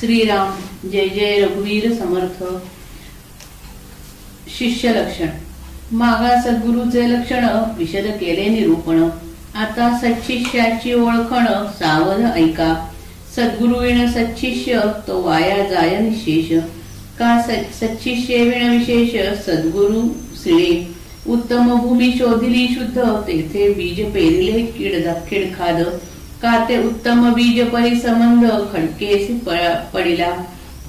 श्रीराम जय जय रघुवीर समर्थ. शिष्य लक्षण. मागा सद्गुरूचे लक्षण विशद केले निरूपण. आता सच्छिष्याची ओळखण सावध ऐका. सद्गुरुविण सच्छिष्य तो वाया जाय निशेष. का सच्छिष्ये विण विशेष? सद्गुरु श्री उत्तम भूमी शोधिली शुद्ध तेथे बीज पेरिले किड कीड खाद. का ते उत्तम बीज परिसंबंध खडकेस पडिला.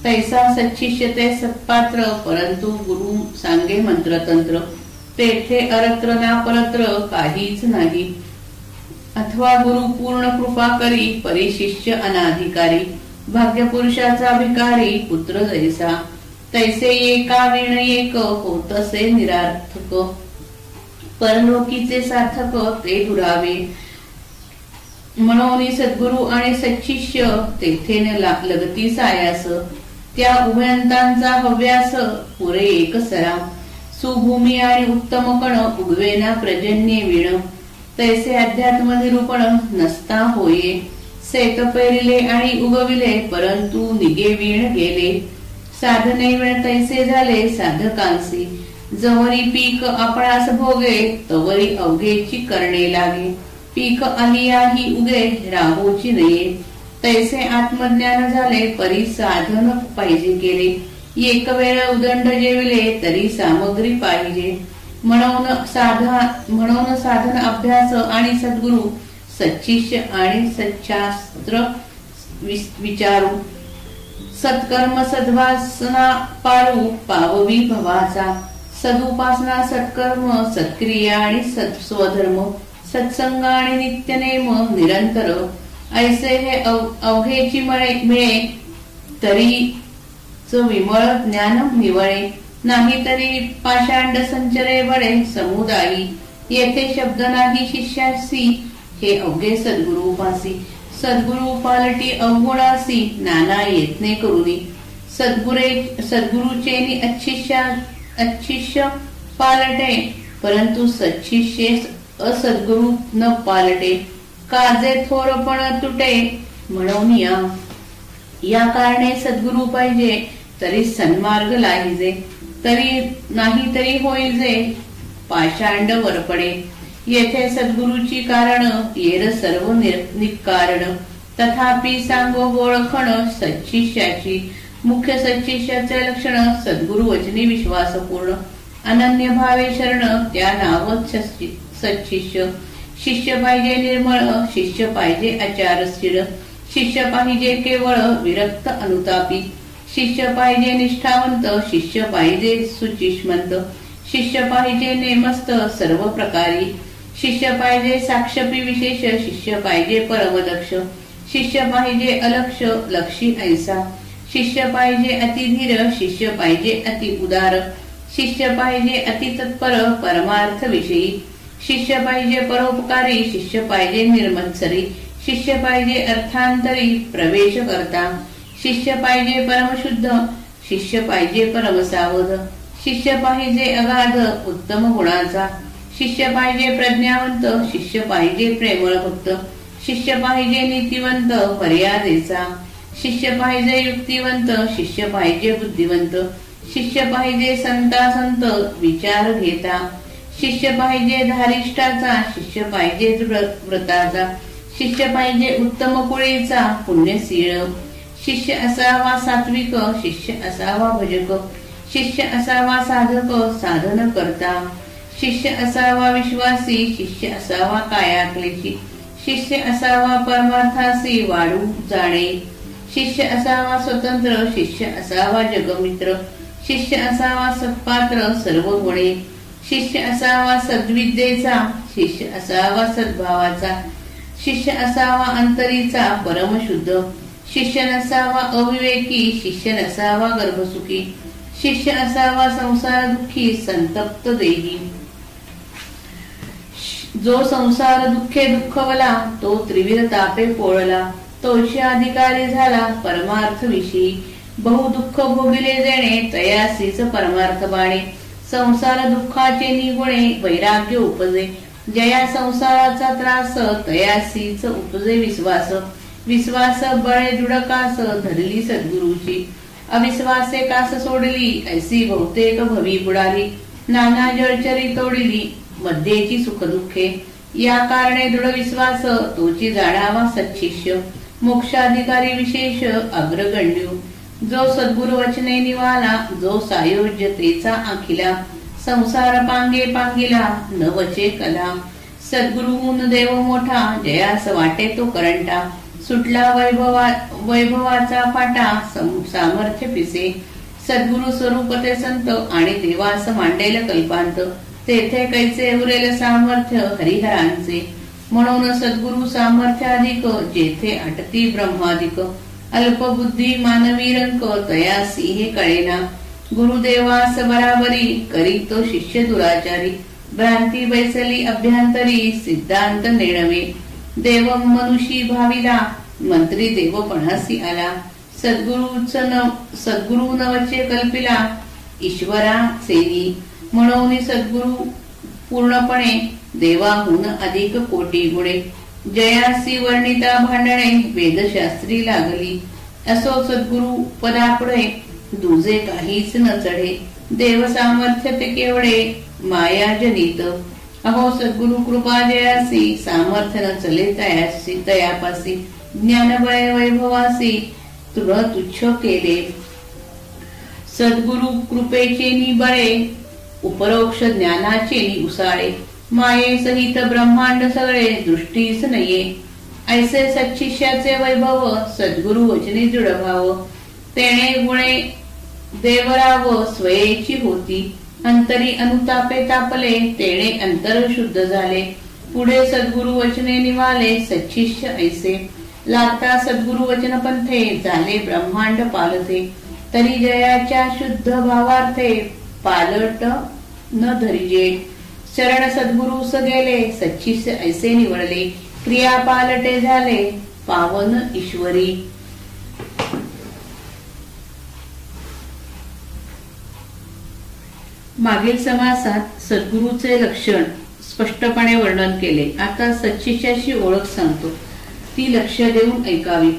तैसा सच्चिष्यते सत्पात्र परंतु गुरु सांगे मंत्रतंत्र. तेथे अरत्र ना परत्र काहीच नाही. अथवा गुरु पूर्ण कृपा करी परिशिष्य अनाधिकारी. भाग्यपुरुषाचा भिकारी पुत्र जैसा. तैसे एका विण एक होतसे निरार्थक. परलोकीचे सार्थक ते दुरावे. म्हणून सद्गुरु आणि सच्छिष्य तेथे लगती सायास त्या उभयंतांचा हव्यास पुरे एक सरा सुभूमी आणि उत्तम कण उगवेना प्रजन्ये विण. तैसे अध्यात्म निरूपण नसता होये. सेत पेरिले आणि उगविले परंतु निगे वीण गेले. साधने विण तैसे झाले साधकांसी. जवरी पीक आपणास भोगे तवरी अवघेची करणे लागे. पीक ही उगे राहोची नये. तैसे आत्मज्ञान झाले परी साधन पाहिजे केले. एक वेळ उदंड जेवले तरी सामग्री पाहिजे. म्हणून साधा म्हणून साधन अभ्यास आणि सद्गुरु सच्चिष्य आणि सच्छास्त्र विचारू. सत्कर्म सद्वासना पारू पाववी भवाचा. सदुपासना सत्कर्म सत्क्रिया आणि सत्स्वधर्म. सत्संग आणि नित्यनेम निरंतर. ऐसे हे अवघेची मिळे तरी विमळ ज्ञान निवळे. नाही तरी पाषांड संचरे बळे समुदायी. येथे शब्द नाही शिष्यासी हे अवघे सद्गुरु उपासी. सद्गुरु पालटी अवगुणासी नाना येतने करुनी. सद्गुरे सद्गुरुचे अच्छिष्या अच्छिष्य पालटे परंतु सच्छिष्ये असद्गुरु न पालटे काजे थोरपण तुटे म्हणून या. कारणे सद्गुरु पाहिजे तरी सन्मार्ग लाहिजे तरी नाही तरी होईजे पाषांड वरपडे येथे सद्गुरूची कारण येर सर्व निकारण. तथापि सांगो ओळखण सच्चिष्याची मुख्य सच्चिष्याचे लक्षण सद्गुरु वचनी विश्वासपूर्ण. अनन्य भावे शरण त्या नावच सच्शिष्य शिष्य पाहिजे निर्मळ शिष्य पाहिजे आचार स्थिर शिष्य पाहिजे केवळ विरक्त अनुतापी शिष्य पाहिजे निष्ठावंत शिष्य पाहिजे सुचिष्मंत शिष्य पाहिजे नेमस्त सर्व प्रकारी शिष्य पाहिजे साक्षपी विशेष शिष्य पाहिजे परमदक्ष शिष्य पाहिजे अलक्ष लक्षी ऐसा शिष्य पाहिजे अतिधीर शिष्य पाहिजे अति उदार शिष्य पाहिजे अति तत्पर परमार्थ विषयी शिष्य पाहिजे परोपकारी शिष्य पाहिजे निर्मत्सरी शिष्य पाहिजे अर्थांतरी प्रवेश करता शिष्य पाहिजे परमशुद्ध शिष्य पाहिजे परमसावध शिष्य पाहिजे अगाध उत्तम गुणाचा शिष्य पाहिजे प्रज्ञावंत शिष्य पाहिजे प्रेमळ भक्त शिष्य पाहिजे नीतिवंत मर्यादेचा शिष्य पाहिजे युक्तिवंत शिष्य पाहिजे बुद्धिवंत शिष्य पाहिजे संता संत विचार घेता शिष्य पाहिजे धारिष्ठाचा शिष्य पाहिजे व्रताचा शिष्य पाहिजे उत्तम कुळीचा पुण्यशीळ. शिष्य असावा सात्विक शिष्य असावा भजक. शिष्य असावा साधक साधन करता. शिष्य असावा विश्वासी शिष्य असावा कायाक्लेशी शिष्य असावा परमार्थासी वाढू जाणे. शिष्य असावा स्वतंत्र शिष्य असावा जगमित्र. शिष्य असावा सत्पात्र सर्व गुणे शिष्य असावा सद्विद्येचा शिष्य असावा सद्भावाचा शिष्य असावा अंतरीचा परमशुद्ध. शिष्य नसावा अविवेकी शिष्य नसावा गर्भसुखी. शिष्य असावा संसार दुःखी संतप्त देही. जो संसार दुःखे दुःखवला तो त्रिविध तापे पोळला. तोशी अधिकारी झाला परमार्थ विषयी. बहु दुःख भोगिले देणे तयासीच परमार्थ बाणे संसार दुःखाचे निगुणे वैराग्य उपजे. जया संसाराचा त्रास तयासीच उपजे विश्वास. विश्वास बळे दृढकास धरली सद्गुरूची. अविश्वासे कास सोडली ऐसी बहुतेक भवी बुडाली नाना जळचरी तोडली मध्येची सुखदुःखे. या कारणे दृढ विश्वास तोची जाणावा सच्छिष्य. मोक्षाधिकारी विशेष अग्रगण्यू. जो सद्गुरु वचने निवाला जो सायोज्यतेचा आखिला संसार पांगे पांगिला न वचे कला. सद्गुरुहून देव मोठा जयास वाटे तो करंटा. सुटला वैभवा वैभवाचा फाटा सामर्थ्य पिसे. सद्गुरु स्वरूप ते संत आणि देवास मांडेल कल्पांत. तेथे कैसे उरेल सामर्थ्य हरिहरांचे? म्हणून सद्गुरु सामर्थ्य अधिक जेथे अटती ब्रह्माधिक. अल्पबुद्धी मानवी रंक तयासी हे कळेना. गुरुदेवास बराबरी करी तो शिष्य दुराचारी. भ्रांती बैसली अभ्यांतरी सिद्धांत नेणवे. देव मनुषी भाविला मंत्री देवपणासी आला. सद्गुरुच सद्गुरु नवचे कल्पिला ईश्वरा सेनी म्हणून सद्गुरु पूर्णपणे देवाहून अधिक कोटी गुणे जयासी वर्णिता भांडणे वेदशास्त्री लागली. असो सद्गुरु पदापुढे दुजे काहीच न चढे. देव सामर्थ्य ते केवढे माया जनित. अहो सद्गुरु कृपा जयासी सामर्थ्य न चले तयासी तयापासी ज्ञानबळे वैभवासी तृण तुच्छ केले. सद्गुरु कृपेचे निबळे उपरोक्ष ज्ञानाचे नि उसाळे. माये सहित ब्रह्मांड सगळे दृष्टीस नये. ऐसे सच्चिष्याचे वैभव सद्गुरु वचने दृढभाव तेणे गुणे देवराव स्वयेची होती. अंतरी अनुतापे तापले तेणे अंतर शुद्ध झाले. पुढे सद्गुरु वचने निवाले सच्चिष्य ऐसे. लागता सद्गुरु वचन पंथे झाले ब्रह्मांड पालते तरी जयाच्या शुद्ध भावार्थे पालट न धरिजे. शरण सद्गुरु गेले सच्चिष्य ऐसे निवडले क्रिया पालटे झाले पावन ईश्वरी. मागील समासात सद्गुरूचे लक्षण स्पष्टपणे वर्णन केले. आता सच्शिष्याची ओळख सांगतो. ती लक्ष देऊन ऐकावी.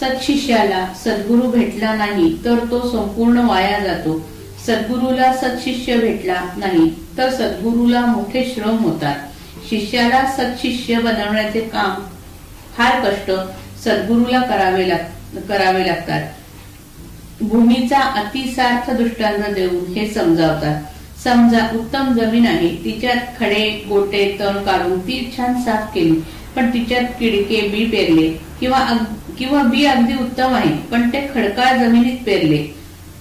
सत्शिष्याला सद्गुरू भेटला नाही तर तो संपूर्ण वाया जातो. सद्गुरूला सत्शिष्य भेटला नाही. तर सद्गुरूला मोठे श्रम होतात. शिष्याला सत्शिष्य बनवण्याचे काम फार कष्ट सद्गुरूला करावे लाग करावे लागतात. भूमीचा अतिसार्थ दृष्टांत देऊन हे समजावतात. समजा उत्तम जमीन आहे तिच्यात खडे गोटे तण काढून ती छान साफ केली पण तिच्यात किडके बी पेरले किंवा किंवा बी अगदी उत्तम आहे पण ते खडकाळ जमिनीत पेरले.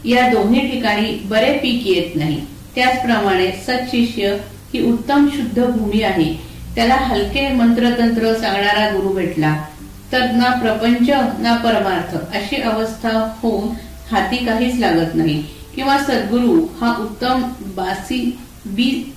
या दोन्ही ठिकाणी बरे पीक येत नाही. त्याचप्रमाणे सत्शिष्य ही उत्तम शुद्ध भूमी आहे. त्याला हलके मंत्रतंत्र सांगणारा गुरु भेटला. तर ना प्रपंच ना परमार्थ अशी अवस्था होऊन हाती काहीच लागत नाही. किंवा सद्गुरु हा उत्तम बासी बी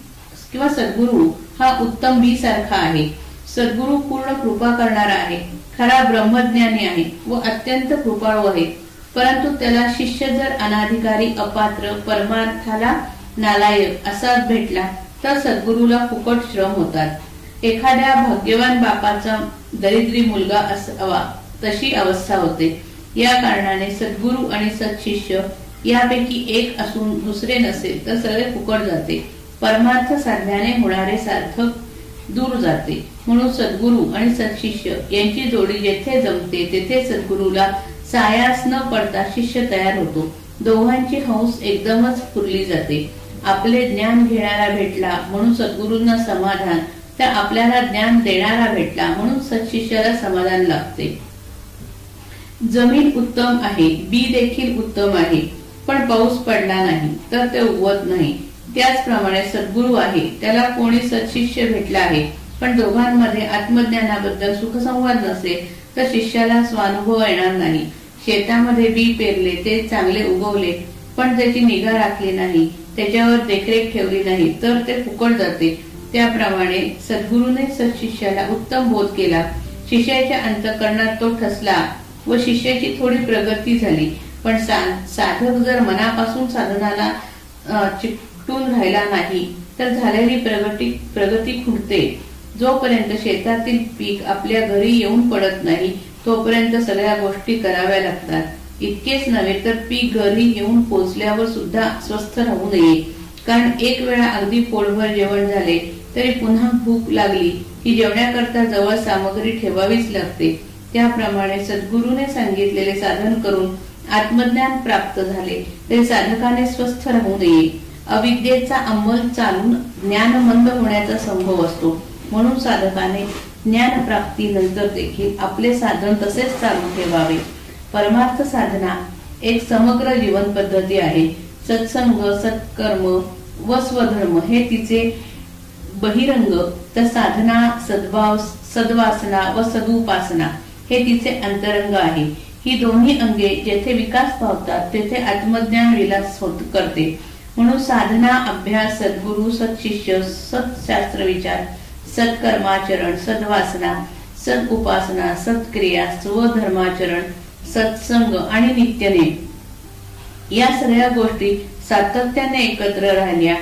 किंवा सद्गुरु हा उत्तम बी सारखा आहे. सद्गुरु पूर्ण कृपा करणारा आहे. खरा ब्रह्मज्ञानी आहे व अत्यंत कृपाळू आहे. परंतु त्याला शिष्य जर अनाधिकारी अपात्र परमार्थाला नालायक असाच भेटला तर सद्गुरूला फुकट श्रम होतात. एखाद्या भाग्यवान बापाचा दरिद्री मुलगा असावा तशी अवस्था होते. या कारणाने सद्गुरू आणि सत्शिष्य यापैकी एक असून दुसरे नसेल तर सगळे फुकट जाते. परमार्थ साधल्याने होणारे सार्थक दूर जाते. म्हणून सद्गुरू आणि सत्शिष्य यांची जोडी जेथे जमते तेथे सद्गुरूला सायास न पडता शिष्य तयार होतो. दोघांची हंस एकदमच फुरली जाते. आपले ज्ञान घेणारा भेटला म्हणून सद्गुरूंना समाधान तर आपल्याला ज्ञान देणारा भेटला म्हणून सत्शिष्याला समाधान लागते जमीन उत्तम आहे बी देखील उत्तम आहे पण पाऊस पडला नाही तर ते उगवत नाही. त्याचप्रमाणे सद्गुरू आहे त्याला कोणी सत्शिष्य भेटला आहे पण दोघांमध्ये आत्मज्ञानाबद्दल सुखसंवाद नसेल तर शिष्याला स्वानुभव येणार नाही. शेतामध्ये बी पेरले ते चांगले उगवले पण त्याची निगा राखली नाही. त्याच्यावर देखरेख ठेवली नाही तर ते फुकट जाते. त्याप्रमाणे सद्गुरूने सत्शिष्याला उत्तम बोध केला. शिष्याच्या अंतकरणात तो ठसला व शिष्याची थोडी प्रगती झाली. पण साधक जर मनापासून साधनाला चिकटून राहिला नाही तर झालेली प्रगती प्रगती खुंटते. जोपर्यंत शेतातील पीक आपल्या घरी येऊन पडत नाही तोपर्यंत सगळ्या गोष्टी कराव्या लागतात. इतकेच नव्हे तर पीक घरी येऊन पोचल्यावर सुद्धा स्वस्थ राहू नये. कारण एक वेळा अगदी पोटभर जेवण झाले तरी पुन्हा भूक लागली की जेवण्याकरता जवळ सामग्री ठेवावीच लागते. त्याप्रमाणे सद्गुरूने सांगितलेले साधन करून आत्मज्ञान प्राप्त झाले तरी साधकाने स्वस्थ राहू नये. अविद्येचा अंमल चालून ज्ञान मंद होण्याचा संभव असतो. म्हणून साधकाने ज्ञान प्राप्ती नंतर देखील आपले साधन तसेच चालू ठेवावे. परमार्थ साधना एक समग्र जीवन पद्धती आहे. सत्संग सत्कर्म व स्वधर्म हे तिचे बहिरंग तर साधना सद्भाव सद्वासना व सदुपासना हे तिचे अंतरंग आहे. ही दोन्ही अंगे जेथे विकास पावतात तेथे आत्मज्ञान विलास होत करते. म्हणून साधना अभ्यास सद्गुरु सत्शिष्य सत्शास्त्र विचार सत्कर्माचरण सद्वासना सद उपासना सत्क्रिया स्वधर्माचरण सत्संग आणि नित्यने या सगळ्या गोष्टी सातत्याने एकत्र राहिल्या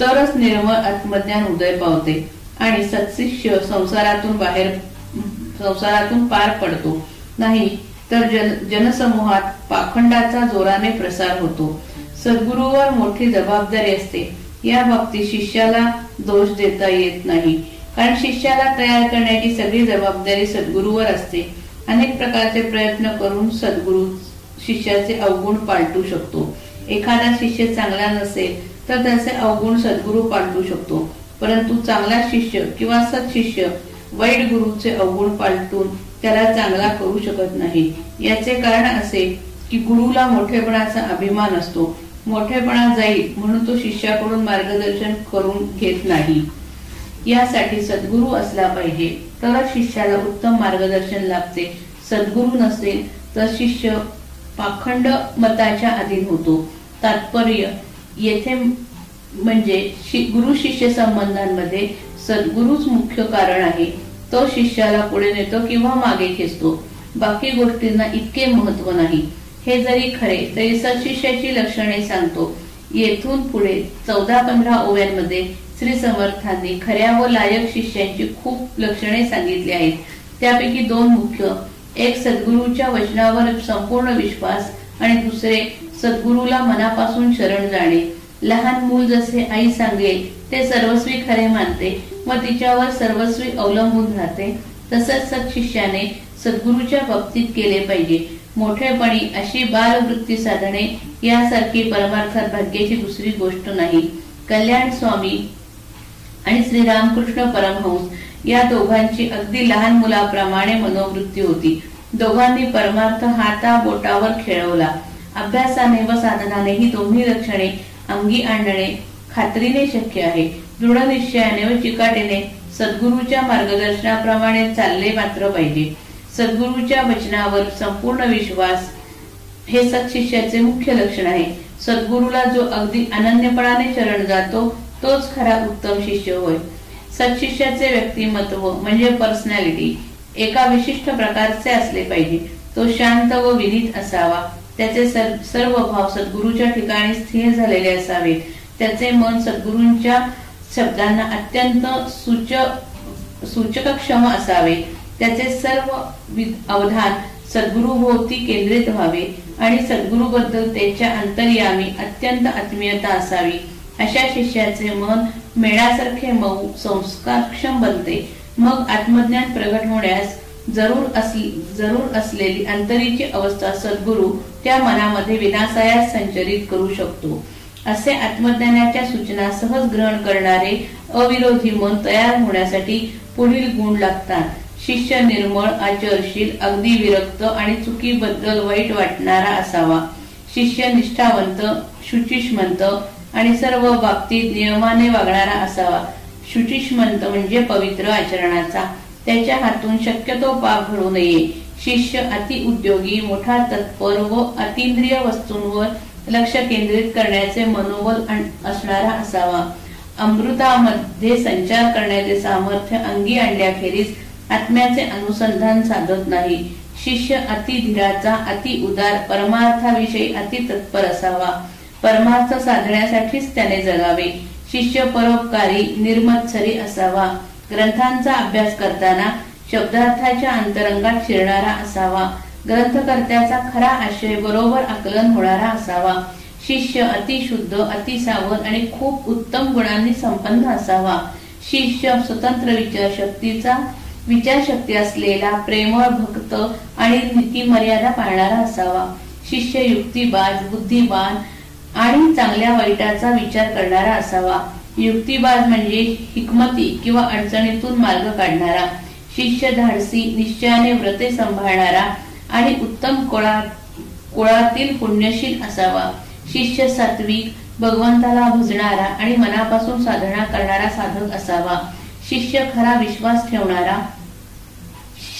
तरच निर्मळ आत्मज्ञान उदय पावते आणि सत्शिष्य संसारातून बाहेर संसारातून पार पडतो. नाही तर जन जनसमूहात पाखंडाचा जोराने प्रसार होतो. सद्गुरूवर मोठी जबाबदारी असते. या बाबतीत शिष्याला दोष देता येत नाही. कारण शिष्याला तयार करण्याची सगळी जबाबदारी सद्गुरूवर असते. अनेक प्रकारचे प्रयत्न करून सद्गुरू शिष्याचे अवगुण पालटू शकतो. एखादा शिष्य चांगला नसेल तर त्याचे अवगुण सद्गुरू पालटू शकतो. परंतु चांगला शिष्य किंवा सत्शिष्य वाईट गुरुचे अवगुण पालटून त्याला चांगला करू शकत नाही. याचे कारण असे की गुरुला मोठेपणाचा अभिमान असतो. मोठेपणा जाईल म्हणून तो शिष्याकडून मार्गदर्शन करून घेत नाही. यासाठी सद्गुरू असला पाहिजे. तरच शिष्याला उत्तम मार्गदर्शन लाभते. सद्गुरू नसेल तर शिष्य पाखंड मताच्या अधीन होतो. तात्पर्य येथे म्हणजे गुरु शिष्य संबंधांमध्ये सद्गुरूच मुख्य कारण आहे. तो शिष्याला पुढे नेतो किंवा मागे खेचतो. बाकी गोष्टींना इतके महत्त्व नाही. हे जरी खरे तरी सत्शिष्याची लक्षणे सांगतो. येथून पुढे चौदा पंधरा ओव्यांमध्ये श्री समर्थांनी खऱ्या व लायक शिष्यांची खूप लक्षणे सांगितली आहेत. त्यापैकी दोन मुख्य. एक सद्गुरूच्या वचनावर संपूर्ण विश्वास आणि दुसरे सद्गुरूला मनापासून शरण जाणे. लहान मूल जसे आई सांगेल ते सर्वस्वी खरे मानते व तिच्यावर सर्वस्वी अवलंबून राहते. तसंच सत्शिष्याने सद्गुरूच्या बाबतीत केले पाहिजे. मोठेपणी अशी बालवृत्ती साधणे यासारखी परमार्थात भाग्याची दुसरी गोष्ट नाही. कल्याण स्वामी आणि श्री रामकृष्ण परमहंस या दोघांची अगदी लहान मुलाप्रमाणे मनोवृत्ती होती. दोघांनी परमार्थ हाता बोटावर खेळवला. अभ्यासाने व साधनाने ही दोन्ही लक्षणे अंगी आणणे खात्रीने शक्य आहे. दृढ निश्चयाने व चिकाटीने सद्गुरूच्या मार्गदर्शनाप्रमाणे चालले मात्र पाहिजे. सद्गुरूच्या वचनावर संपूर्ण विश्वास हे सत्शिष्याचे मुख्य लक्षण आहे. सद्गुरूला जो अगदी अनन्यपणाने शरण जातो तोच खरा उत्तम शिष्य होय. सत्शिष्याचे व्यक्तिमत्व म्हणजे पर्सनॅलिटी एका विशिष्ट प्रकारचे असले पाहिजे. तो शांत व विनीत असावा. त्याचे सर्व भाव सद्गुरूच्या ठिकाणी स्थिर झालेले असावे. त्याचे मन सद्गुरूंच्या शब्दांना अत्यंत सूचक सूचकक्षम असावे. त्याचे सर्व अवधान सद्गुरूभोवती केंद्रित व्हावे आणि सद्गुरूबद्दल त्याच्या अंतर्यामी अत्यंत आत्मीयता असावी. अशा शिष्याचे मन मेळासारखे मऊ संस्कारक्षम बनते. मग आत्मज्ञान प्रगट होण्यास जरूर असली जरूर असलेली अंतरीची अवस्था सद्गुरु त्या मनामध्ये विनासायास संचरित करू शकतो. असे आत्मज्ञानाच्या सूचना सहज ग्रहण करणारे अविरोधी मन तयार होण्यासाठी पुढील गुण लागतात. शिष्य निर्मळ आचरशील अगदी विरक्त आणि चुकीबद्दल वाईट वाटणारा असावा. शिष्य निष्ठावंत शुचिष्मंत आणि सर्व बाबतीत नियमाने वागणारा असावा. शुचिष्मंत म्हणजे पवित्र आचरणाचा. त्याच्या हातून शक्यतो पाप घडू नये. शिष्य अति उद्योगी मोठा तत्पर व अतिंद्रिय वस्तूंवर लक्ष केंद्रित करण्याचे मनोबल असणारा असावा. अमृतामध्ये संचार करण्याचे सामर्थ्य अंगी आणल्याखेरीज आत्म्याचे अनुसंधान साधत नाही. शिष्य अति धीराचा अति उदार परमार्थाविषयी अति तत्पर असावा. परमार्थ साधण्यासाठीच त्याने जगावे. शिष्य परोपकारी निर्मत्सरी असावा. ग्रंथांचा अभ्यास करताना शब्दार्थाच्या अंतरंगात शिरणारा असावा. ग्रंथकर्त्याचा खरा आशय बरोबर आकलन होणारा असावा. शिष्य अतिशुद्ध अतिसावध आणि खूप उत्तम गुणांनी संपन्न असावा. शिष्य स्वतंत्र विचार विचारशक्तीचा विचारशक्ती असलेला प्रेमळ भक्त आणि नीती मर्यादा पाळणारा असावा. शिष्य युक्तिबाज बुद्धिमान आणि चांगल्या वाईटाचा विचार करणारा असावा. युक्तिवाद म्हणजे हिकमती किंवा अडचणीतून मार्ग काढणारा शिष्य धाडसी निश्चयाने व्रते सांभाळणारा आणि उत्तम कोळा कुळातील पुण्यशील असावा. शिष्य सात्विक भगवंताला भजणारा आणि मनापासून साधना करणारा साधक असावा. शिष्य खरा विश्वास ठेवणारा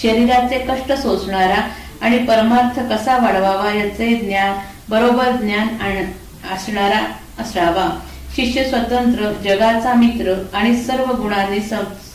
शरीराचे कष्ट सोसणारा आणि परमार्थ कसा वाढवावा याचे ज्ञान बरोबर ज्ञान आण असणारा असावा. शिष्य स्वतंत्र जगाचा मित्र आणि सर्व गुणांनी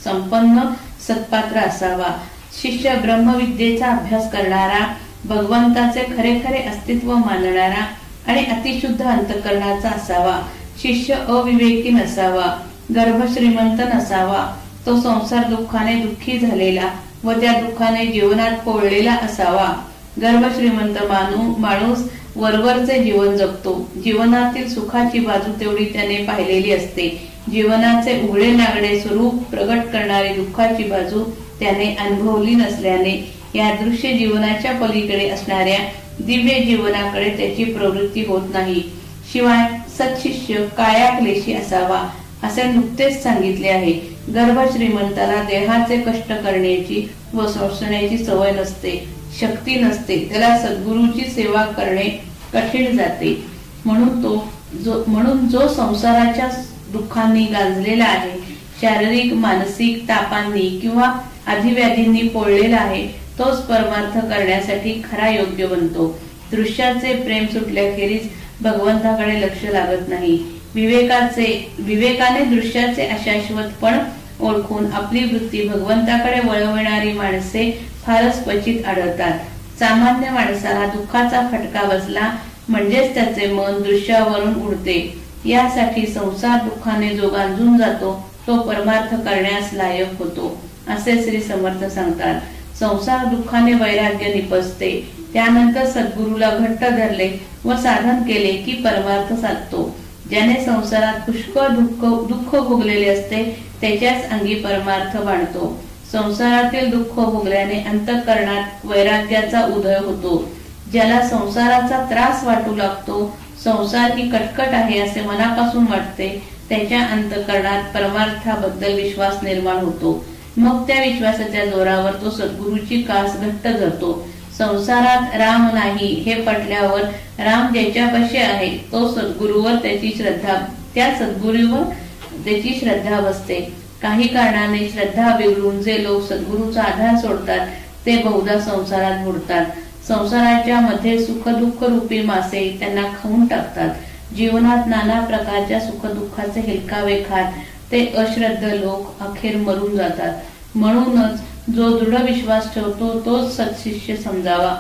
संपन्न सत्पात्र असावा. शिष्य ब्रह्मविद्येचा अभ्यास करणारा भगवंताचे खरे खरे अस्तित्व मानणारा आणि अतिशुद्ध अंतकरणाचा असावा. शिष्य अविवेकी नसावा. गर्भश्रीमंत नसावा. तो संसार दुःखाने दुःखी झालेला व त्या दुःखाने जीवनात पोळलेला असावा. गर्भश्रीमंत मानू माणूस वरवरचे जीवन जगतो. जीवनातील सुखाची बाजू तेवढी त्याने पाहिलेली असते. जीवनाचे उघडे नागडे स्वरूप प्रगट करणारी दुःखाची बाजू त्याने अनुभवली नसल्याने या दृश्य जीवनाच्या पलीकडे असणाऱ्या दिव्य जीवनाकडे त्याची प्रवृत्ती होत नाही. शिवाय सत्शिष्य काया क्लेशी असावा असे नुकतेच सांगितले आहे. गर्भ श्रीमंताला देहाचे कष्ट करण्याची व सोसण्याची सवय नसते. शक्ती नसते. त्याला सद्गुरूची सेवा करणे कठीण जाते. म्हणून तो जो म्हणून जो संसाराच्या दुःखांनी गांजलेला आहे शारीरिक मानसिक तापांनी किंवा अधिव्याधींनी पोळलेला आहे तोच परमार्थ करण्यासाठी खरा योग्य बनतो. दृश्याचे प्रेम सुटल्याखेरीज भगवंताकडे लक्ष लागत नाही. विवेकाचे विवेकाने दृश्याचे अशाश्वतपण ओळखून आपली वृत्ती भगवंताकडे वळवणारी माणसे फारच क्वचित आढळतात. सामान्य माणसाला दुःखाचा फटका बसला म्हणजेच त्याचे मन दृश्यावरून उडते. यासाठी संसार दुःखाने जो गांजून जातो तो परमार्थ करण्यास लायक होतो असे श्री समर्थ सांगतात. संसार दुःखाने वैराग्य निपसते त्यानंतर सद्गुरूला घट्ट धरले व साधन केले की परमार्थ साधतो. ज्याने संसारात पुष्कळ दुःख दुःख भोगलेले असते त्याच्याच अंगी परमार्थ बांधतो संसारातील दुःख भोगल्याने अंतकरणात वैराग्याचा उदय होतो. ज्याला संसाराचा त्रास वाटू लागतो संसार ही कटकट आहे असे मनापासून वाटते त्याच्या अंतकरणात परमार्थाबद्दल विश्वास निर्माण होतो. मग त्या विश्वासाच्या जोरावर तो सद्गुरूची कास घट्ट धरतो. संसारात राम नाही हे पटल्यावर राम ज्याच्यापाशी आहे तो सद्गुरूवर त्याची श्रद्धा त्या सद्गुरूवर त्याची श्रद्धा बसते. काही कारणाने श्रद्धा बिघडून जे लोक सद्गुरूचा आधार सोडतात ते बहुधा संसारात बुडतात. संसाराच्या मध्ये सुखदुःख रूपी मासे त्यांना खाऊन टाकतात. जीवनात नाना प्रकारच्या सुख दुःखाचे हेलकावे खात ते अश्रद्ध लोक अखेर मरून जातात. म्हणूनच जो दृढ विश्वास ठेवतो तोच सत्शिष्य समजावा.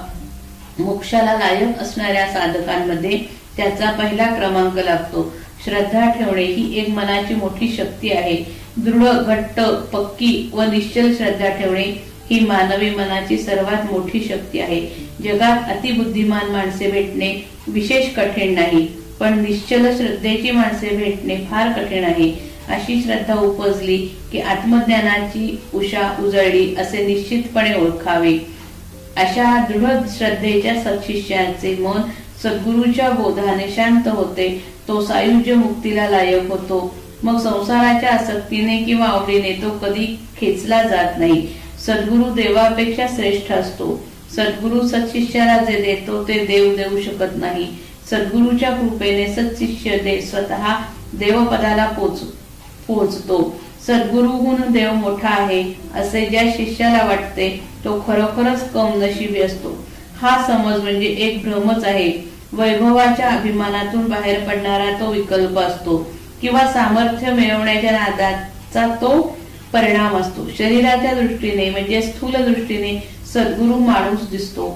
मोक्षाला लायक असणाऱ्या साधकांमध्ये त्याचा पहिला क्रमांक लागतो. श्रद्धा ठेवणे ही एक मनाची मोठी शक्ती आहे. दृढ घट्ट पक्की व निश्चल श्रद्धा ठेवणे ही मानवी मनाची सर्वात मोठी शक्ती आहे. जगात अतिबुद्धिमान माणसे भेटणे विशेष कठीण नाही पण निश्चल श्रद्धेची माणसे भेटणे फार कठीण आहे. अशी श्रद्धा उपजली की आत्मज्ञानाची उषा उजळली असे निश्चितपणे ओळखावे. अशा दृढ श्रद्धेच्या सशिष्याचे मन सद्गुरूच्या बोधाने शांत होते. तो सायुज्य मुक्तीला लायक होतो. मग संसाराच्या आसक्तीने किंवा आवडीने तो कधी खेचला जात नाही. सद्गुरु देवापेक्षा श्रेष्ठ असतो. सद्गुरु सत्शिष्याला जे देतो ते देव देऊ शकत नाही. सद्गुरूच्या कृपेने सत्शिष्य दे स्वतः देवपदाला पोच पोहोचतो सद्गुरुहून देव मोठा आहे असे ज्या शिष्याला वाटते तो खरोखरच कम नशिबी असतो. हा समज म्हणजे एक भ्रमच आहे. वैभवाच्या अभिमानातून बाहेर पडणारा तो विकल्प असतो. किंवा सामर्थ्य मिळवण्याच्या नादाचा तो परिणाम असतो. शरीराच्या दृष्टीने म्हणजे स्थूल दृष्टीने सद्गुरु माणूस दिसतो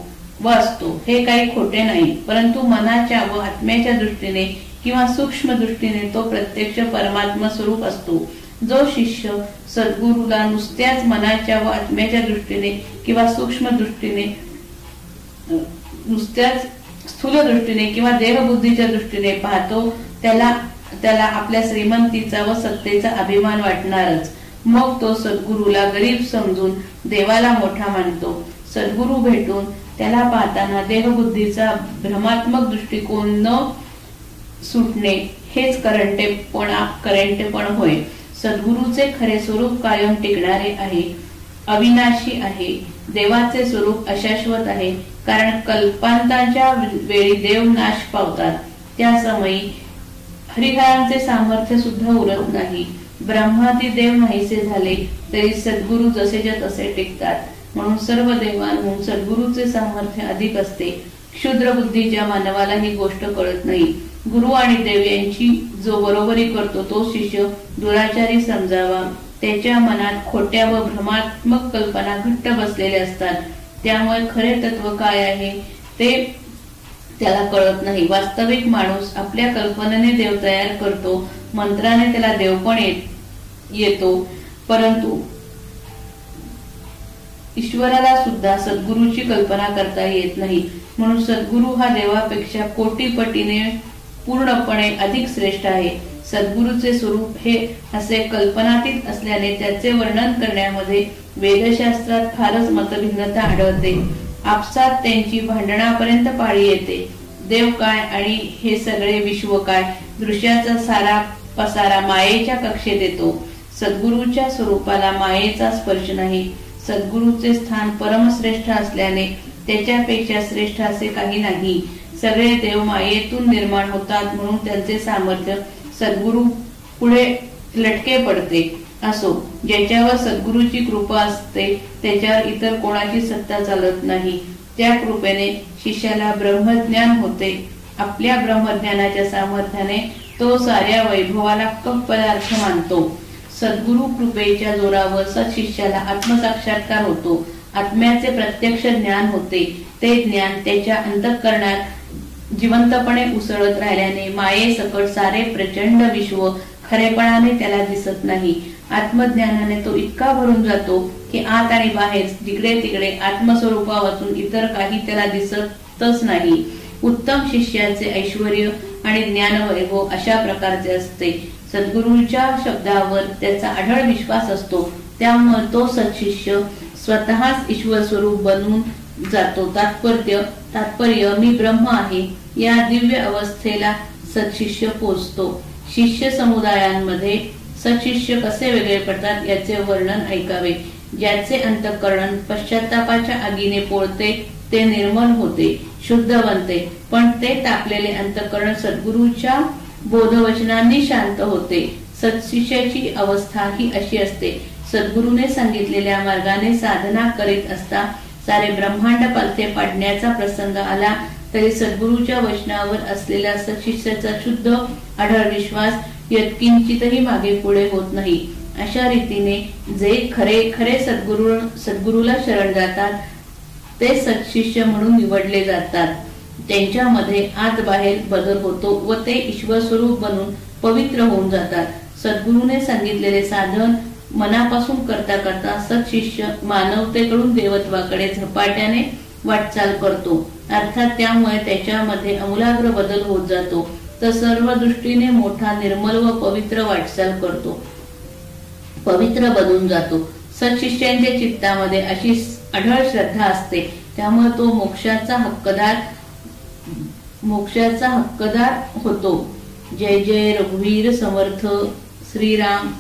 व असतो. हे काही खोटे नाही परंतु मनाच्या व आत्म्याच्या दृष्टीने किंवा सूक्ष्म दृष्टीने तो प्रत्यक्ष परमात्मा स्वरूप असतो. जो शिष्य सद्गुरूला नुसत्याच मनाच्या व आत्म्याच्या दृष्टीने किंवा सूक्ष्म दृष्टीने नुसत्याच स्थूल दृष्टीने किंवा देहबुद्धीच्या दृष्टीने पाहतो त्याला त्याला आपल्या श्रीमंतीचा व सत्तेचा अभिमान वाटणारच. मग तो सद्गुरूला गरीब समजून देवाला मोठा मानतो. सद्गुरू भेटून त्याला पाहताना देवबुद्धीचा भ्रमात्मक दृष्टिकोन न सुटणे हेच करंटेपणा करंटेपण होय. सद्गुरूचे खरे स्वरूप कायम टिकणारे आहे अविनाशी आहे. देवाचे स्वरूप अशाश्वत आहे कारण कल्पांताच्या वेळी देव नाश पावतात. त्या समयी हरिहरांचे सामर्थ्य सुद्धा उरत नाही. ब्रह्मादी देव नाहीसे झाले तरी सद्गुरु जसेच्या तसे टिकतात. म्हणून सर्व देवांहून सद्गुरूचे सामर्थ्य अधिक असते. क्षुद्र बुद्धीच्या मानवाला ही गोष्ट कळत नाही. गुरु आणि देव यांची जो बरोबरी करतो तो शिष्य दुराचारी समजावा. त्याच्या मनात खोट्या व भ्रमात्मक कल्पना घट्ट बसलेल्या असतात. त्यामुळे खरे तत्व काय आहे ते त्याला कळत नाही. वास्तविक माणूस आपल्या कल्पनेने देव तयार करतो मंत्राने त्याला देव पण येतो. परंतु ईश्वराला सुद्धा सद्गुरूची कल्पना करता येत नाही. म्हणून सद्गुरू हा देवापेक्षा कोटी पटीने पूर्णपणे अधिक श्रेष्ठ आहे. सद्गुरूचे स्वरूप हे असे कल्पनातीत असल्याने त्याचे वर्णन करण्यामध्ये वेदशास्त्रात फारच मतभिन्नता आढळते. आपसात त्यांची भांडणापर्यंत पाळी येते. देव काय आणि हे सगळे विश्व काय? दृश्याचा सारा पसारा मायेच्या कक्षेत येतो. सद्गुरूच्या स्वरूपाला मायेचा स्पर्श नाही. सद्गुरूचे स्थान परमश्रेष्ठ असल्याने त्याच्यापेक्षा श्रेष्ठ असे काही नाही. सगळे देव मायेतून निर्माण होतात म्हणून त्यांचे सामर्थ्य सद्गुरू पुढे लटके पडते. असो. ज्याच्यावर सद्गुरूची कृपा असते त्याच्यावर इतर कोणाची सत्ता चालत नाही. त्या कृपेने शिष्याला ब्रह्मज्ञान होते. आपल्या ब्रह्मज्ञानाच्या सामर्थ्याने तो साऱ्या वैभवाला कप पदार्थ मानतो. सद्गुरु कृपेच्या जोरावर सशिष्याला आत्मसाक्षात्कार होतो. आत्म्याचे प्रत्यक्ष ज्ञान होते. ते ज्ञान त्याच्या अंतःकरणात जिवंतपणे उसळत राहिल्याने माये सकट सारे प्रचंड विश्व खरेपणाने त्याला दिसत नाही. आत्मज्ञानाने तो इतका भरून जातो की आत आणि बाहेर जिकडे तिकडे आत्मस्वरूपा वाचून इतर काही त्याला दिसतच नाही. उत्तम शिष्याचे ऐश्वर आणि ज्ञान वैभव अशा प्रकारचे असते. सद्गुरूंच्या शब्दावर त्याचा आढळ विश्वास असतो. त्यामुळे तो सदशिष्य स्वतःच ईश्वर स्वरूप बनून जातो. तात्पर्य तात्पर्य मी ब्रह्म आहे या दिव्य अवस्थेला सदशिष्य पोचतो. शिष्य समुदायांमध्ये सशिष्य कसे वेगळे पडतात याचे वर्णन ऐकावे. ज्याचे अंतकरण पश्चातापाच्या आगीने पोळते ते निर्मल होते शुद्ध बनते. पण ते तापलेले अंतकरण सद्गुरूच्या बोधवचनांनी शांत होते. सत्शिष्याची अवस्था ही अशी असते. सद्गुरूने सांगितलेल्या मार्गाने साधना करीत असता सारे ब्रह्मांड पालथे पाडण्याचा प्रसंग आला तरी सद्गुरूच्या वचनावर असलेला सशिष्याचा शुद्ध आढळ विश्वास यत्किंचितही मागे पुढे होत नाही. अशा रीतीने जे खरे खरे सद्गुरु सद्गुरूला शरण जातात ते सत्शिष्य म्हणून निवडले जातात. त्यांच्यामध्ये आत बाहेर बदल होतो व ते ईश्वर स्वरूप बनून पवित्र होऊन जातात. सद्गुरूने सांगितलेले साधन मनापासून करता करता सत्शिष्य मानवतेकडून देवत्वाकडे झपाट्याने वाटचाल करतो. अर्थात त्यामुळे त्याच्यामध्ये अमूलाग्र बदल होत जातो. तर सर्व दृष्टीने मोठा निर्मल व पवित्र वाटचाल करतो. पवित्र बनून जातो. सत्शिष्यांच्या चित्तामध्ये अशी आढळ श्रद्धा असते. त्यामुळे तो मोक्षाचा हक्कदार मोक्षाचा हक्कदार होतो. जय जय रघुवीर समर्थ श्रीराम.